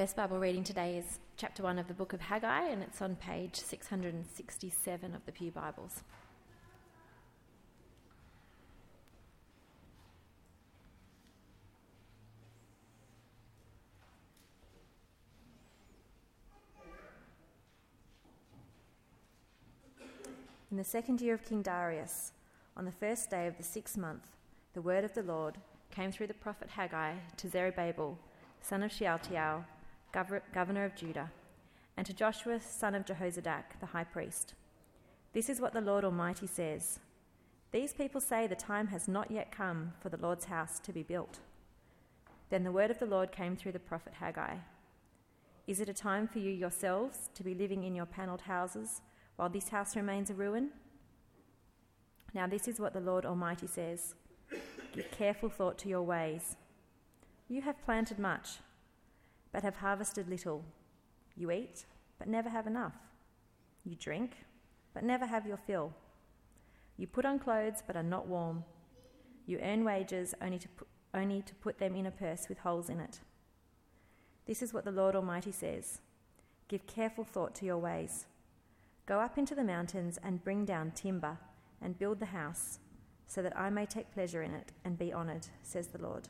first Bible reading today is chapter 1 of the book of Haggai, and it's on page 667 of the Pew Bibles. In the second year of King Darius, on the first day of the sixth month, the word of the Lord came through the prophet Haggai to Zerubbabel, son of Shealtiel, governor of Judah, and to Joshua, son of Jehozadak, the high priest. This is what the Lord Almighty says These people say the time has not yet come for the Lord's house to be built. Then the word of the Lord came through the prophet Haggai. Is it a time for you yourselves to be living in your panelled houses? while this house remains a ruin? Now, this is what the Lord Almighty says Give careful thought to your ways. You have planted much, but have harvested little. You eat, but never have enough. You drink, but never have your fill. You put on clothes, but are not warm. You earn wages only to, put, only to put them in a purse with holes in it. This is what the Lord Almighty says Give careful thought to your ways. Go up into the mountains and bring down timber and build the house, so that I may take pleasure in it and be honoured, says the Lord.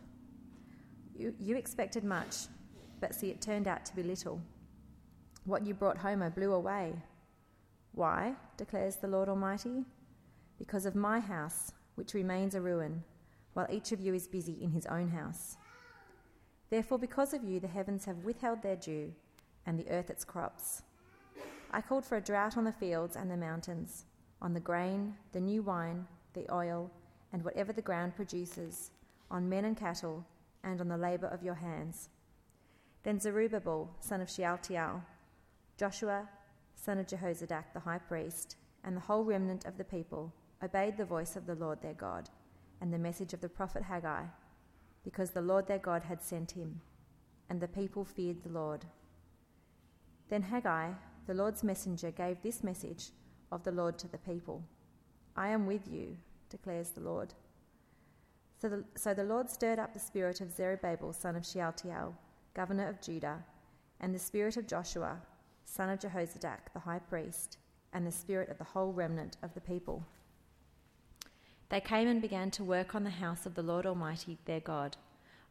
You, you expected much, but see, it turned out to be little. What you brought home I blew away. Why, declares the Lord Almighty? Because of my house, which remains a ruin, while each of you is busy in his own house. Therefore, because of you, the heavens have withheld their dew, and the earth its crops. I called for a drought on the fields and the mountains, on the grain, the new wine, the oil, and whatever the ground produces, on men and cattle, and on the labour of your hands. Then Zerubbabel, son of Shealtiel, Joshua, son of Jehozadak, the high priest, and the whole remnant of the people obeyed the voice of the Lord their God and the message of the prophet Haggai, because the Lord their God had sent him, and the people feared the Lord. Then Haggai, the Lord's messenger gave this message of the Lord to the people I am with you, declares the Lord. So the, so the Lord stirred up the spirit of Zerubbabel, son of Shealtiel, governor of Judah, and the spirit of Joshua, son of Jehozadak, the high priest, and the spirit of the whole remnant of the people. They came and began to work on the house of the Lord Almighty, their God,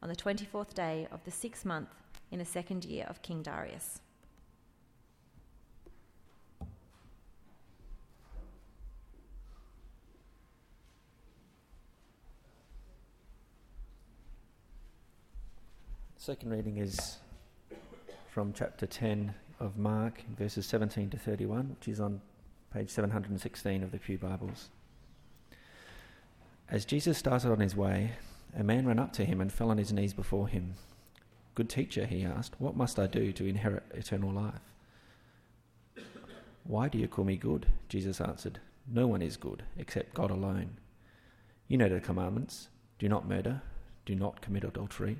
on the twenty fourth day of the sixth month in the second year of King Darius. Second reading is from chapter 10 of Mark, verses 17 to 31, which is on page 716 of the Pew Bibles. As Jesus started on his way, a man ran up to him and fell on his knees before him. Good teacher, he asked, what must I do to inherit eternal life? Why do you call me good? Jesus answered, No one is good except God alone. You know the commandments do not murder, do not commit adultery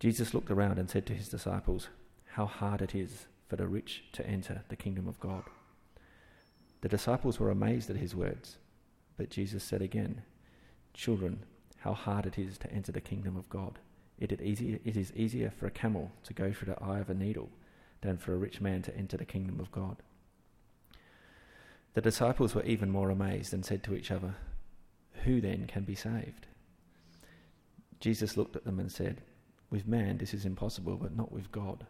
Jesus looked around and said to his disciples, How hard it is for the rich to enter the kingdom of God. The disciples were amazed at his words, but Jesus said again, Children, how hard it is to enter the kingdom of God. It is, easier, for a camel to go through the eye of a needle than for a rich man to enter the kingdom of God. The disciples were even more amazed and said to each other, Who then can be saved? Jesus looked at them and said, with man, this is impossible, but not with God.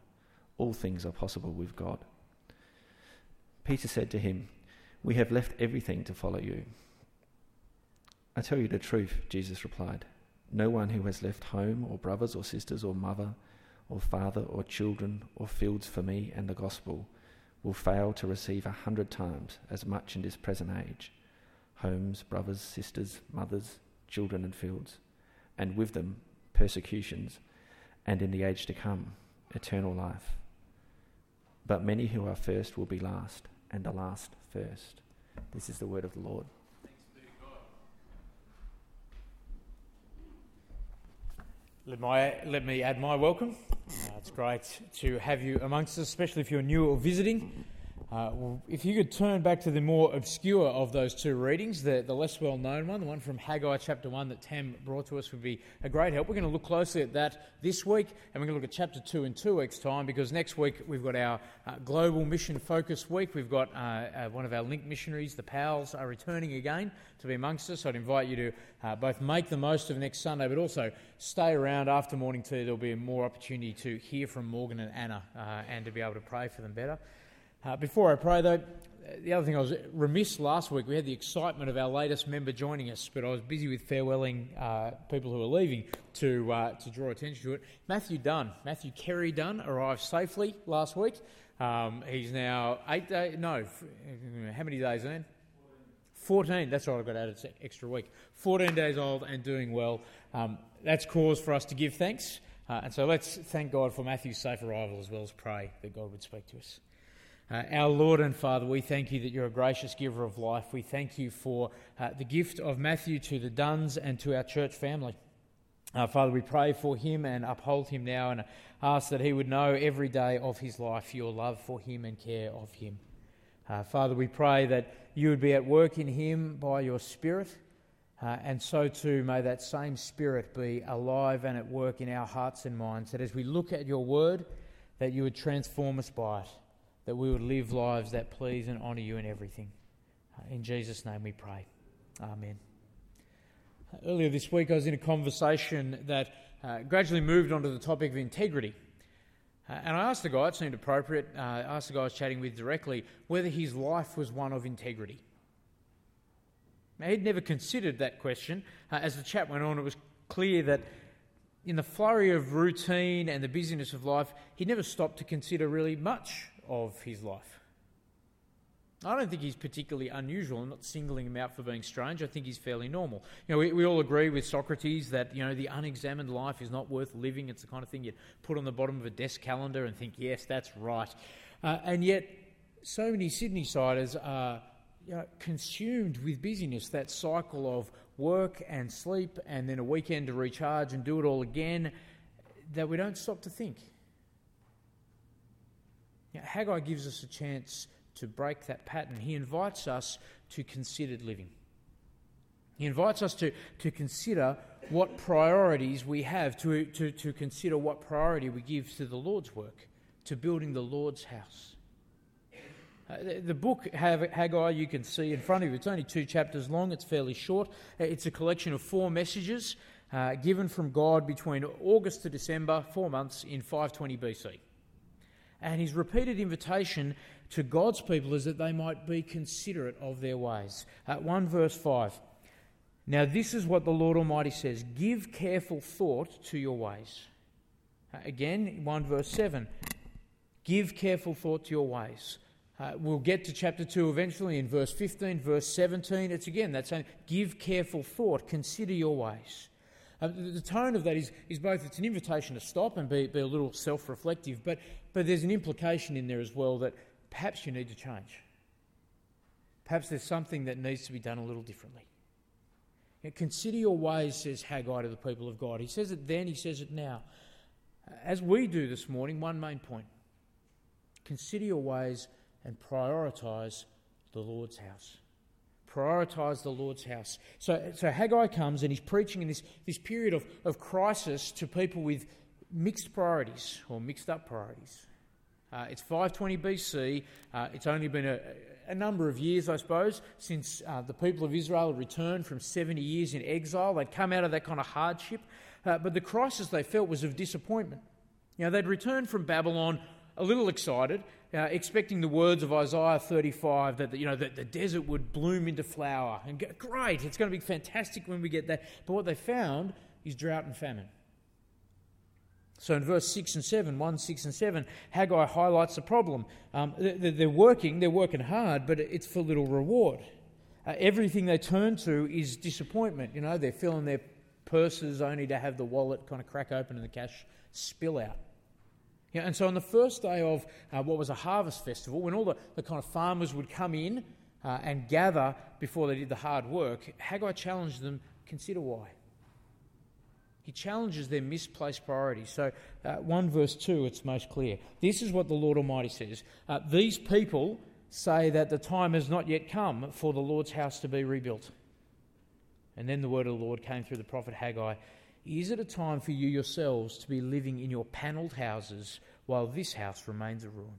All things are possible with God. Peter said to him, We have left everything to follow you. I tell you the truth, Jesus replied. No one who has left home, or brothers, or sisters, or mother, or father, or children, or fields for me and the gospel will fail to receive a hundred times as much in this present age homes, brothers, sisters, mothers, children, and fields, and with them persecutions and in the age to come, eternal life. But many who are first will be last, and the last first. This is the word of the Lord. Let, my, let me add my welcome. Uh, it's great to have you amongst us, especially if you're new or visiting. Uh, well, if you could turn back to the more obscure of those two readings, the, the less well known one, the one from Haggai chapter 1 that Tam brought to us, would be a great help. We're going to look closely at that this week, and we're going to look at chapter 2 in two weeks' time, because next week we've got our uh, global mission focus week. We've got uh, uh one of our link missionaries, the PALs, are returning again to be amongst us. I'd invite you to uh, both make the most of next Sunday, but also stay around after morning tea. There'll be more opportunity to hear from Morgan and Anna and to be able to pray for them better. Uh, before I pray, though, the other thing I was remiss last week, we had the excitement of our latest member joining us, but I was busy with farewelling uh, people who were leaving to, uh, to draw attention to it. Matthew Dunn, Matthew Kerry Dunn, arrived safely last week. Um, he's now eight days, no, how many days in? 14, that's right, I've got added extra week. 14 days old and doing well. Um, that's cause for us to give thanks. Uh, and so let's thank God for Matthew's safe arrival as well as pray that God would speak to us. Uh, our Lord and Father, we thank you that you're a gracious giver of life. We thank you for uh, the gift of Matthew to the Dunns and to our church family. Uh, Father, we pray for him and uphold him now and ask that he would know every day of his life your love for him and care of him. Uh, Father, we pray that you would be at work in him by your Spirit, uh, and so too may that same Spirit be alive and at work in our hearts and minds, that as we look at your word, that you would transform us by it that we would live lives that please and honour you in everything. Uh, in Jesus' name we pray. Amen. Uh, earlier this week, I was in a conversation that uh, gradually moved onto the topic of integrity. Uh, and I asked the guy, it seemed appropriate, uh, I asked the guy I was chatting with directly whether his life was one of integrity. Now, he'd never considered that question. Uh, as the chat went on, it was clear that in the flurry of routine and the busyness of life, he'd never stopped to consider really much of his life. I don't think he's particularly unusual. I'm not singling him out for being strange. I think he's fairly normal. You know, we, we all agree with Socrates that, you know, the unexamined life is not worth living. It's the kind of thing you'd put on the bottom of a desk calendar and think, yes, that's right. Uh, and yet, so many Sydney-siders are you know, consumed with busyness, that cycle of work and sleep and then a weekend to recharge and do it all again, that we don't stop to think. You know, Haggai gives us a chance to break that pattern. He invites us to considered living. He invites us to, to consider what priorities we have, to, to, to consider what priority we give to the Lord's work, to building the Lord's house. Uh, the, the book Haggai, you can see in front of you, it's only two chapters long, it's fairly short. Uh, it's a collection of four messages uh, given from God between August to December, four months in 520 BC. And his repeated invitation to God's people is that they might be considerate of their ways. At 1 verse 5. Now, this is what the Lord Almighty says Give careful thought to your ways. Again, 1 verse 7. Give careful thought to your ways. Uh, we'll get to chapter 2 eventually in verse 15, verse 17. It's again that saying, give careful thought, consider your ways. Uh, the tone of that is, is both it's an invitation to stop and be, be a little self reflective, but, but there's an implication in there as well that perhaps you need to change. Perhaps there's something that needs to be done a little differently. You know, consider your ways, says Haggai to the people of God. He says it then, he says it now. As we do this morning, one main point consider your ways and prioritise the Lord's house prioritize the Lord's house. So, so Haggai comes and he's preaching in this, this period of, of crisis to people with mixed priorities or mixed up priorities. Uh, it's 520 BC. Uh, it's only been a, a, number of years, I suppose, since uh, the people of Israel returned from 70 years in exile. They'd come out of that kind of hardship. Uh, but the crisis they felt was of disappointment. You know, they'd returned from Babylon a little excited, uh, expecting the words of Isaiah 35 that you know that the desert would bloom into flower. And go, great, it's going to be fantastic when we get that. But what they found is drought and famine. So in verse 6 and 7, 1, 6 and 7, Haggai highlights the problem. Um, they're working, they're working hard, but it's for little reward. Uh, everything they turn to is disappointment. You know, they're filling their purses only to have the wallet kind of crack open and the cash spill out. And so on the first day of uh, what was a harvest festival, when all the, the kind of farmers would come in uh, and gather before they did the hard work, Haggai challenged them consider why. He challenges their misplaced priorities. So, uh, 1 verse 2, it's most clear. This is what the Lord Almighty says uh, These people say that the time has not yet come for the Lord's house to be rebuilt. And then the word of the Lord came through the prophet Haggai Is it a time for you yourselves to be living in your panelled houses while this house remains a ruin?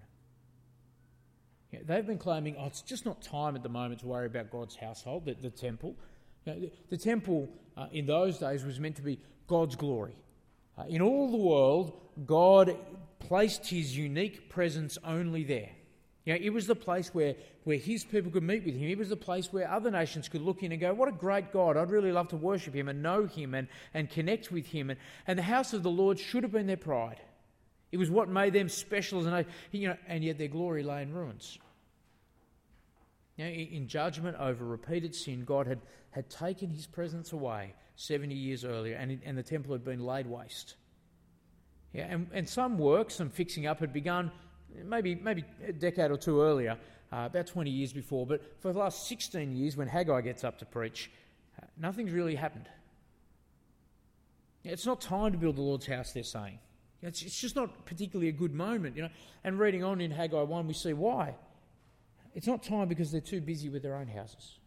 Yeah, they've been claiming, oh, it's just not time at the moment to worry about God's household, the, the temple. You know, the, the, temple uh, in those days was meant to be God's glory. Uh, in all the world, God placed his unique presence only there. You know, it was the place where, where his people could meet with him. It was the place where other nations could look in and go, What a great God. I'd really love to worship him and know him and, and connect with him. And, and the house of the Lord should have been their pride. It was what made them special as an you know, and yet their glory lay in ruins. Know, in judgment over repeated sin, God had, had taken his presence away 70 years earlier, and, and the temple had been laid waste. Yeah, and, and some work, some fixing up had begun maybe, maybe a decade or two earlier, uh, about 20 years before, but for the last 16 years, when Haggai gets up to preach, uh, nothing's really happened. It's not time to build the Lord's house, they're saying. It's, it's just not particularly a good moment, you know. And reading on in Haggai 1, we see why. It's not time because they're too busy with their own houses.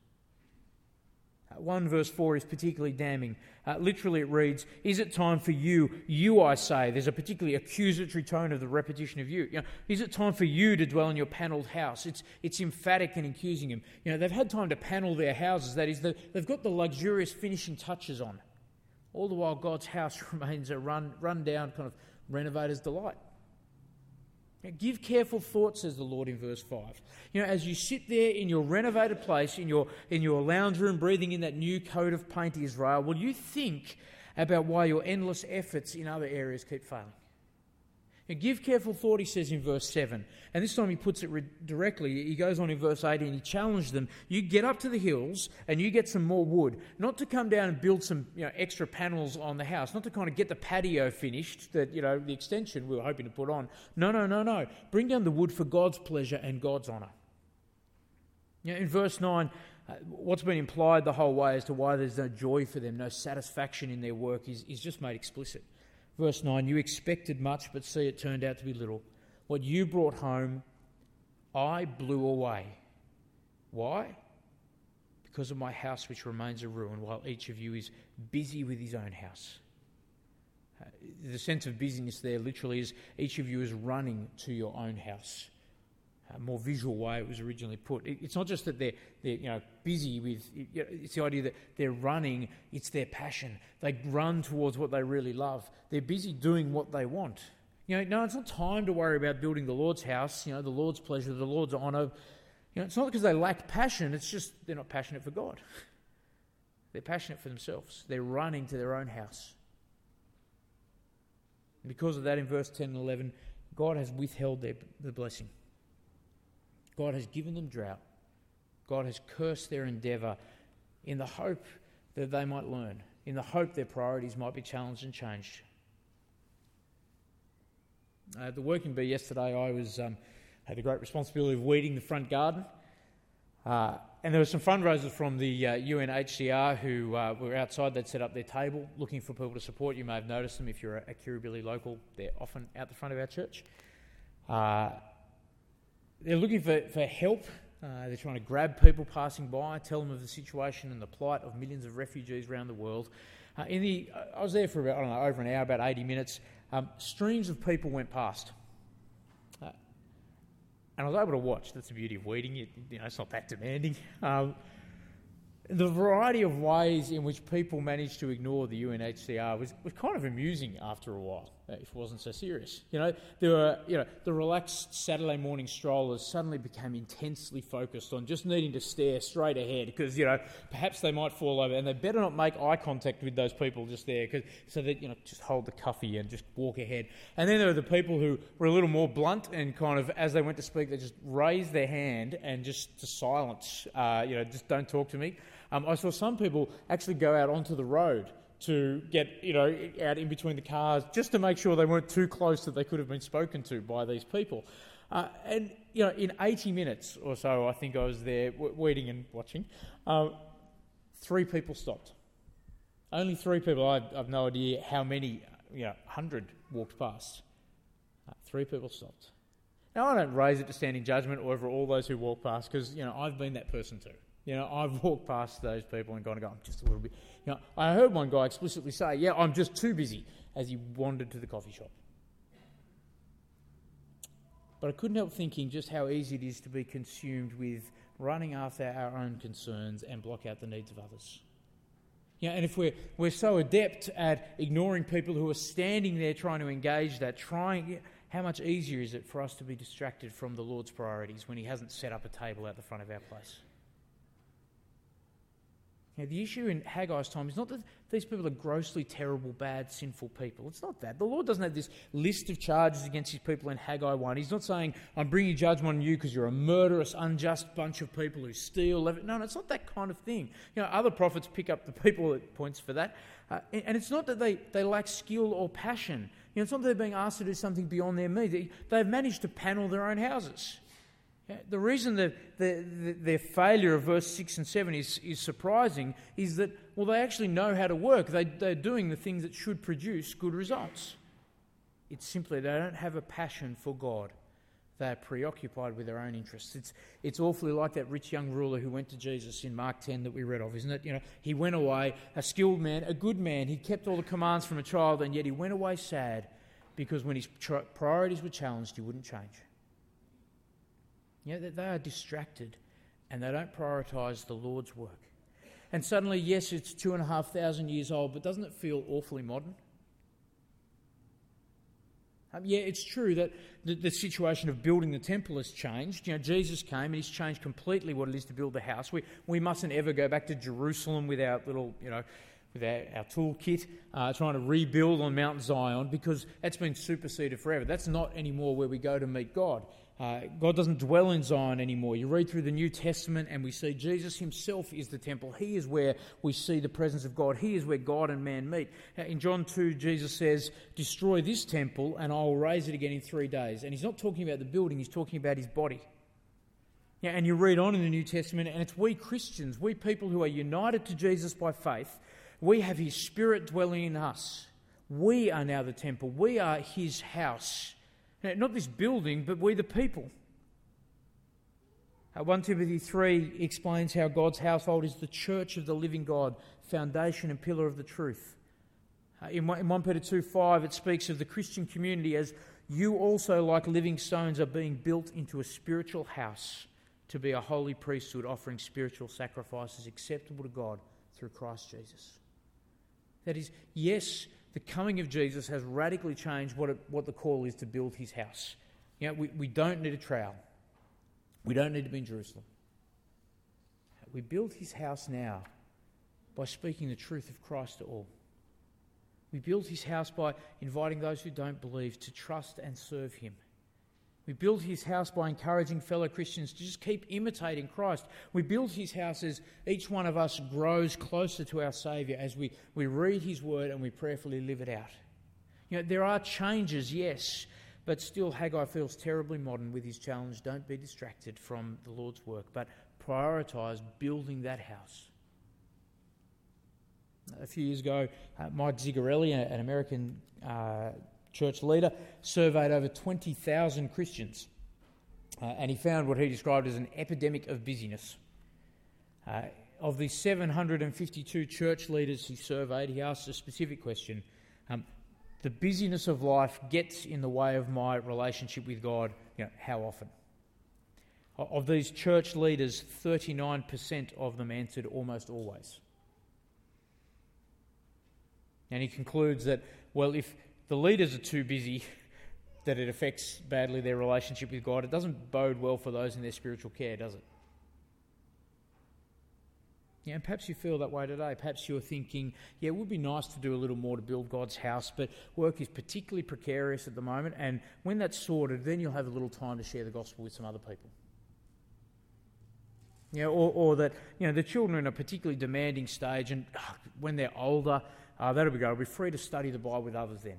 1 verse 4 is particularly damning. Uh, literally, it reads, Is it time for you, you I say? There's a particularly accusatory tone of the repetition of you. you know, is it time for you to dwell in your panelled house? It's, it's emphatic and accusing him. You know, they've had time to panel their houses, that is, they've got the luxurious finishing touches on. All the while, God's house remains a run, run down kind of renovator's delight. Now, give careful thought, says the Lord in verse 5. You know, as you sit there in your renovated place, in your, in your lounge room, breathing in that new coat of paint, Israel, will you think about why your endless efforts in other areas keep failing? Give careful thought, he says in verse 7. And this time he puts it re- directly. He goes on in verse 8 and he challenged them You get up to the hills and you get some more wood, not to come down and build some you know, extra panels on the house, not to kind of get the patio finished, that, you know, the extension we were hoping to put on. No, no, no, no. Bring down the wood for God's pleasure and God's honour. You know, in verse 9, uh, what's been implied the whole way as to why there's no joy for them, no satisfaction in their work, is, is just made explicit. Verse 9 You expected much, but see, it turned out to be little. What you brought home, I blew away. Why? Because of my house, which remains a ruin, while each of you is busy with his own house. Uh, the sense of busyness there literally is each of you is running to your own house a more visual way it was originally put. it's not just that they're, they're you know, busy with, it's the idea that they're running, it's their passion. They run towards what they really love. They're busy doing what they want. You know, no, it's not time to worry about building the Lord's house, you know, the Lord's pleasure, the Lord's honour. You know, it's not because they lack passion, it's just they're not passionate for God. They're passionate for themselves. They're running to their own house. And because of that, in verse 10 and 11, God has withheld their, the blessing. God has given them drought. God has cursed their endeavour in the hope that they might learn, in the hope their priorities might be challenged and changed. At the working bee yesterday, I was um, had the great responsibility of weeding the front garden. Uh, and there were some fundraisers from the uh, UNHCR who uh, were outside. They'd set up their table looking for people to support. You may have noticed them if you're a, a Kirribilli local. They're often out the front of our church. They're looking for, for help. Uh, they're trying to grab people passing by, tell them of the situation and the plight of millions of refugees around the world. Uh, in the, I was there for about, I don't know, over an hour, about 80 minutes. Um, streams of people went past. Uh, and I was able to watch. That's the beauty of weeding. It, you know, it's not that demanding. Um, the variety of ways in which people managed to ignore the UNHCR was, was kind of amusing after a while, if it wasn't so serious. You know, there were, you know, the relaxed Saturday morning strollers suddenly became intensely focused on just needing to stare straight ahead because, you know, perhaps they might fall over and they better not make eye contact with those people just there cause, so that, you know, just hold the coffee and just walk ahead. And then there were the people who were a little more blunt and kind of, as they went to speak, they just raised their hand and just to silence, uh, you know, just don't talk to me. Um, I saw some people actually go out onto the road to get you know out in between the cars just to make sure they weren't too close that they could have been spoken to by these people. Uh, and you know, in 80 minutes or so, I think I was there waiting and watching. Uh, three people stopped. Only three people. I, have no idea how many. You know, hundred walked past. Uh, three people stopped. Now I don't raise it to stand in judgment over all those who walk past because you know I've been that person too. You know, I've walked past those people and gone to go, I'm just a little bit. You know, I heard one guy explicitly say, Yeah, I'm just too busy as he wandered to the coffee shop. But I couldn't help thinking just how easy it is to be consumed with running after our own concerns and block out the needs of others. You know, and if we're, we're so adept at ignoring people who are standing there trying to engage that, trying, how much easier is it for us to be distracted from the Lord's priorities when He hasn't set up a table at the front of our place? Now, the issue in Haggai's time is not that these people are grossly terrible, bad, sinful people. It's not that. The Lord doesn't have this list of charges against his people in Haggai 1. He's not saying, I'm bringing judgment on you because you're a murderous, unjust bunch of people who steal. No, no, it's not that kind of thing. You know, other prophets pick up the people at points for that. Uh, and it's not that they, they lack skill or passion. You know, it's not that they're being asked to do something beyond their means. They, they've managed to panel their own houses. The reason that the, the, their failure of verse 6 and 7 is, is surprising is that, well, they actually know how to work. They, they're doing the things that should produce good results. It's simply they don't have a passion for God. They're preoccupied with their own interests. It's, it's awfully like that rich young ruler who went to Jesus in Mark 10 that we read of, isn't it? You know, he went away, a skilled man, a good man. He kept all the commands from a child, and yet he went away sad because when his priorities were challenged, he wouldn't change. You know, they are distracted and they don't prioritise the Lord's work. And suddenly, yes, it's two and a half thousand years old, but doesn't it feel awfully modern? Um, yeah, it's true that the, the, situation of building the temple has changed. You know, Jesus came and he's changed completely what it is to build the house. We, we mustn't ever go back to Jerusalem with our little, you know, with our, our toolkit, uh, trying to rebuild on Mount Zion because that's been superseded forever. That's not anymore where we go to meet God. Uh, God doesn't dwell in Zion anymore. You read through the New Testament and we see Jesus himself is the temple. He is where we see the presence of God. He is where God and man meet. Uh, in John 2, Jesus says, Destroy this temple and I will raise it again in three days. And he's not talking about the building, he's talking about his body. Yeah, and you read on in the New Testament, and it's we Christians, we people who are united to Jesus by faith, we have his spirit dwelling in us. We are now the temple, we are his house. Not this building, but we the people. Uh, 1 Timothy 3 explains how God's household is the church of the living God, foundation and pillar of the truth. Uh, in 1 Peter 2 5, it speaks of the Christian community as you also, like living stones, are being built into a spiritual house to be a holy priesthood, offering spiritual sacrifices acceptable to God through Christ Jesus. That is, yes, the coming of Jesus has radically changed what, it, what the call is to build his house. You know, we, we don't need a trowel. We don't need to be in Jerusalem. We build his house now by speaking the truth of Christ to all. We build his house by inviting those who don't believe to trust and serve him. We build his house by encouraging fellow Christians to just keep imitating Christ. We build his house as each one of us grows closer to our Saviour as we, we read his word and we prayerfully live it out. You know, there are changes, yes, but still Haggai feels terribly modern with his challenge don't be distracted from the Lord's work, but prioritise building that house. A few years ago, uh, Mike Zigarelli, an American uh, church leader, surveyed over 20,000 Christians. Uh, and he found what he described as an epidemic of busyness. Uh, of the 752 church leaders he surveyed, he asked a specific question um, The busyness of life gets in the way of my relationship with God, you know, how often? Of these church leaders, 39% of them answered almost always. And he concludes that, well, if the leaders are too busy that it affects badly their relationship with God, it doesn't bode well for those in their spiritual care, does it? Yeah, and perhaps you feel that way today. Perhaps you're thinking, yeah, it would be nice to do a little more to build God's house, but work is particularly precarious at the moment, and when that's sorted, then you'll have a little time to share the gospel with some other people. Yeah, or, or that you know the children are in a particularly demanding stage, and oh, when they're older, uh, that'll be great. I'll be free to study the Bible with others then.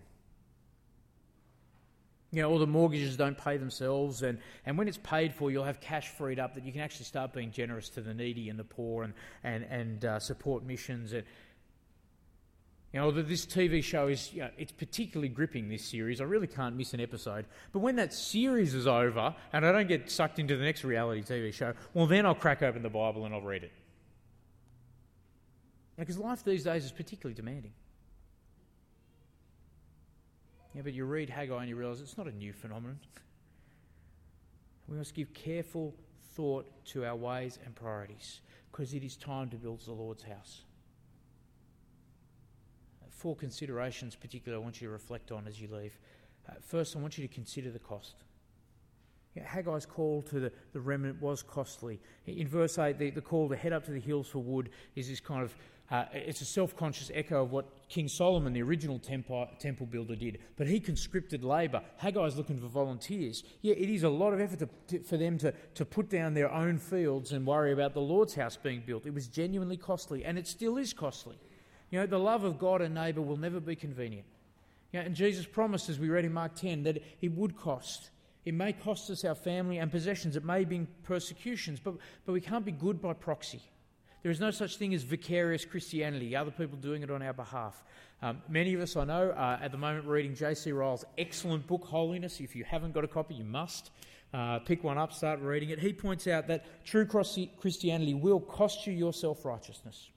You know, all the mortgages don't pay themselves, and, and when it's paid for, you'll have cash freed up that you can actually start being generous to the needy and the poor and, and, and uh, support missions. And, you know, this TV show is, you know, it's particularly gripping, this series. I really can't miss an episode. But when that series is over and I don't get sucked into the next reality TV show, well, then I'll crack open the Bible and I'll read it. Because life these days is particularly demanding. Yeah, but you read Haggai and you realise it's not a new phenomenon. We must give careful thought to our ways and priorities because it is time to build the Lord's house. Four considerations, particularly, I want you to reflect on as you leave. Uh, first, I want you to consider the cost. Haggai's call to the, the remnant was costly. In verse 8, the, the call to head up to the hills for wood is this kind of uh, it's a self conscious echo of what King Solomon, the original temple, temple builder, did. But he conscripted labour. Haggai's looking for volunteers. Yeah, it is a lot of effort to, to, for them to, to put down their own fields and worry about the Lord's house being built. It was genuinely costly, and it still is costly. You know, the love of God and neighbour will never be convenient. You know, and Jesus promised, as we read in Mark 10, that it would cost. It may cost us our family and possessions. It may be persecutions, but, but we can't be good by proxy. There is no such thing as vicarious Christianity, other people doing it on our behalf. Um, many of us, I know, are at the moment reading J.C. Ryle's excellent book, Holiness. If you haven't got a copy, you must. Uh, pick one up, start reading it. He points out that true Christianity will cost you your self righteousness,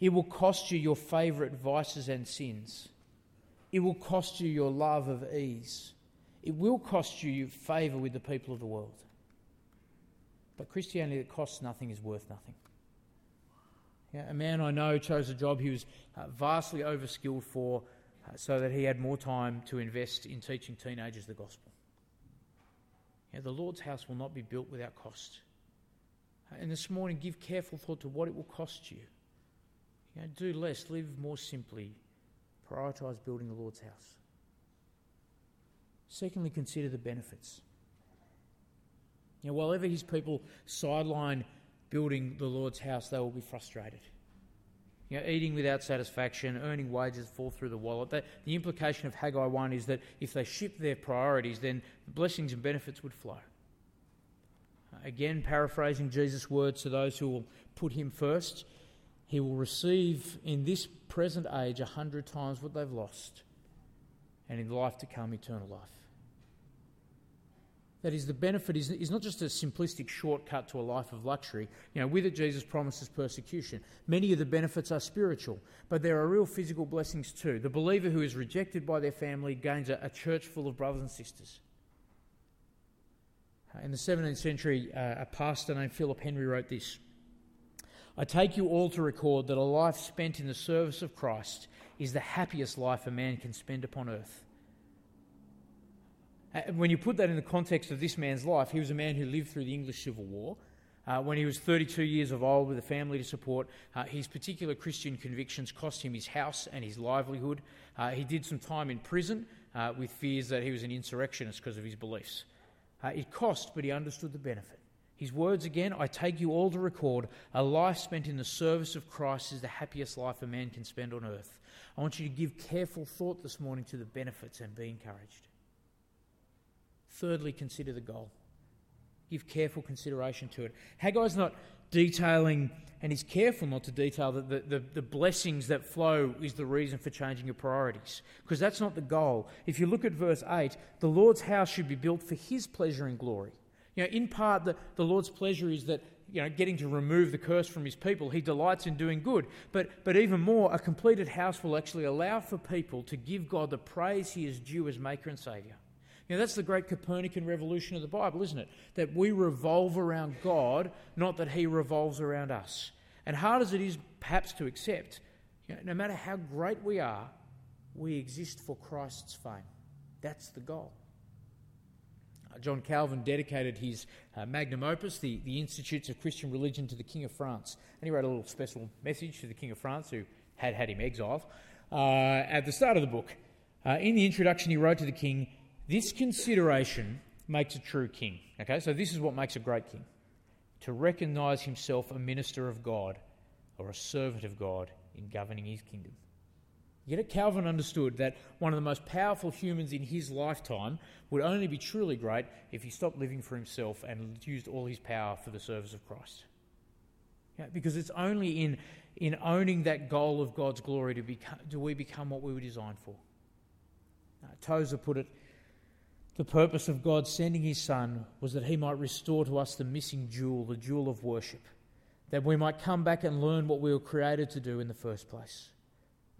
it will cost you your favourite vices and sins, it will cost you your love of ease, it will cost you favour with the people of the world. But Christianity that costs nothing is worth nothing. Yeah, a man I know chose a job he was uh, vastly overskilled for uh, so that he had more time to invest in teaching teenagers the gospel. Yeah, the Lord's house will not be built without cost. Uh, and this morning, give careful thought to what it will cost you. you know, do less, live more simply, prioritise building the Lord's house. Secondly, consider the benefits. You know, while ever his people sideline building the Lord's house, they will be frustrated. You know, eating without satisfaction, earning wages fall through the wallet. The implication of Haggai 1 is that if they shift their priorities, then the blessings and benefits would flow. Again, paraphrasing Jesus' words to those who will put him first, he will receive in this present age a hundred times what they've lost, and in life to come, eternal life. That is, the benefit is, is not just a simplistic shortcut to a life of luxury. You know, with it, Jesus promises persecution. Many of the benefits are spiritual, but there are real physical blessings too. The believer who is rejected by their family gains a, a church full of brothers and sisters. In the 17th century, uh, a pastor named Philip Henry wrote this I take you all to record that a life spent in the service of Christ is the happiest life a man can spend upon earth. Uh, when you put that in the context of this man's life, he was a man who lived through the English Civil War. Uh, when he was 32 years of old with a family to support, uh, his particular Christian convictions cost him his house and his livelihood. Uh, he did some time in prison uh, with fears that he was an insurrectionist because of his beliefs. Uh, it cost, but he understood the benefit. His words again, I take you all to record a life spent in the service of Christ is the happiest life a man can spend on earth. I want you to give careful thought this morning to the benefits and be encouraged. Thirdly, consider the goal. Give careful consideration to it. Haggai's not detailing, and he's careful not to detail that the, the, the, blessings that flow is the reason for changing your priorities, because that's not the goal. If you look at verse 8, the Lord's house should be built for his pleasure and glory. You know, in part, the, the Lord's pleasure is that you know, getting to remove the curse from his people. He delights in doing good. But, but even more, a completed house will actually allow for people to give God the praise he is due as Maker and Saviour. You know, that's the great Copernican revolution of the Bible, isn't it? That we revolve around God, not that He revolves around us. And hard as it is perhaps to accept, you know, no matter how great we are, we exist for Christ's fame. That's the goal. Uh, John Calvin dedicated his uh, magnum opus, the, the Institutes of Christian Religion, to the King of France. And he wrote a little special message to the King of France, who had had him exiled, uh, at the start of the book. Uh, in the introduction, he wrote to the king, this consideration makes a true king. Okay, so this is what makes a great king to recognize himself a minister of God or a servant of God in governing his kingdom. Yet Calvin understood that one of the most powerful humans in his lifetime would only be truly great if he stopped living for himself and used all his power for the service of Christ. Yeah, because it's only in, in owning that goal of God's glory to become, do we become what we were designed for. Uh, Tozer put it the purpose of God sending his Son was that he might restore to us the missing jewel, the jewel of worship, that we might come back and learn what we were created to do in the first place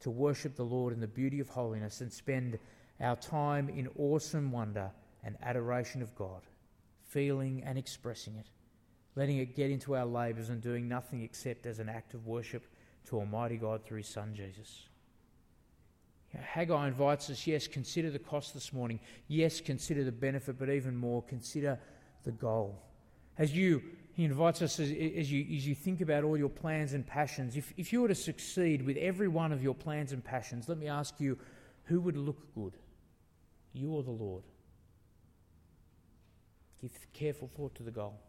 to worship the Lord in the beauty of holiness and spend our time in awesome wonder and adoration of God, feeling and expressing it, letting it get into our labours and doing nothing except as an act of worship to Almighty God through His Son Jesus. Haggai invites us, yes, consider the cost this morning. Yes, consider the benefit, but even more, consider the goal. As you he invites us as, as, you, as you think about all your plans and passions. If, if you were to succeed with every one of your plans and passions, let me ask you who would look good? You or the Lord? Give careful thought to the goal.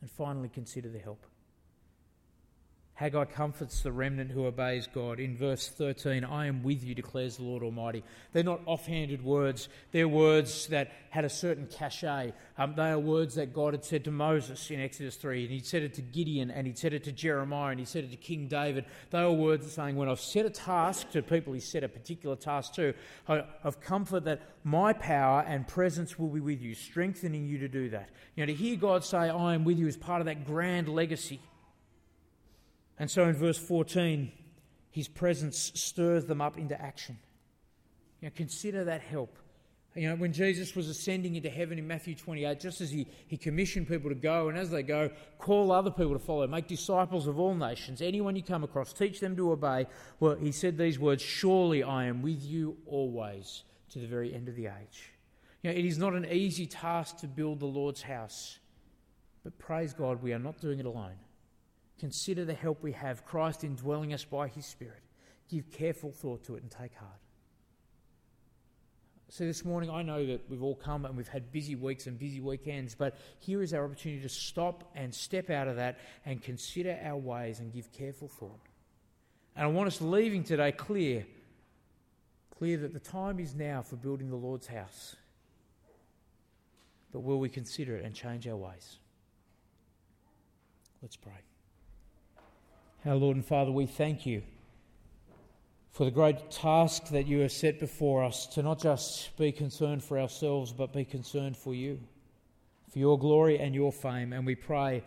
And finally, consider the help. Haggai comforts the remnant who obeys God. In verse 13, I am with you, declares the Lord Almighty. They're not offhanded words, they're words that had a certain cachet. Um, they are words that God had said to Moses in Exodus 3, and He'd said it to Gideon, and He'd said it to Jeremiah, and He said it to King David. They are words saying, When I've set a task to people, He set a particular task to, of comfort that my power and presence will be with you, strengthening you to do that. You know, to hear God say, I am with you, is part of that grand legacy. And so in verse 14, his presence stirs them up into action. You know, consider that help. You know, when Jesus was ascending into heaven in Matthew 28, just as he, he commissioned people to go, and as they go, call other people to follow, make disciples of all nations, anyone you come across, teach them to obey. Well, he said these words Surely I am with you always to the very end of the age. You know, it is not an easy task to build the Lord's house, but praise God, we are not doing it alone. Consider the help we have, Christ indwelling us by his Spirit. Give careful thought to it and take heart. So, this morning, I know that we've all come and we've had busy weeks and busy weekends, but here is our opportunity to stop and step out of that and consider our ways and give careful thought. And I want us leaving today clear, clear that the time is now for building the Lord's house. But will we consider it and change our ways? Let's pray. Our Lord and Father, we thank you for the great task that you have set before us to not just be concerned for ourselves, but be concerned for you, for your glory and your fame. And we pray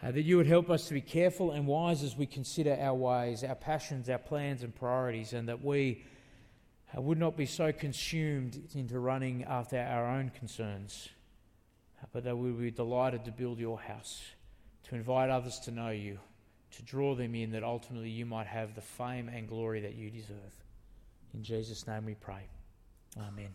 uh, that you would help us to be careful and wise as we consider our ways, our passions, our plans, and priorities, and that we uh, would not be so consumed into running after our own concerns, uh, but that we would be delighted to build your house, to invite others to know you to draw them in that ultimately you might have the fame and glory that you deserve. In Jesus' name we pray. Amen.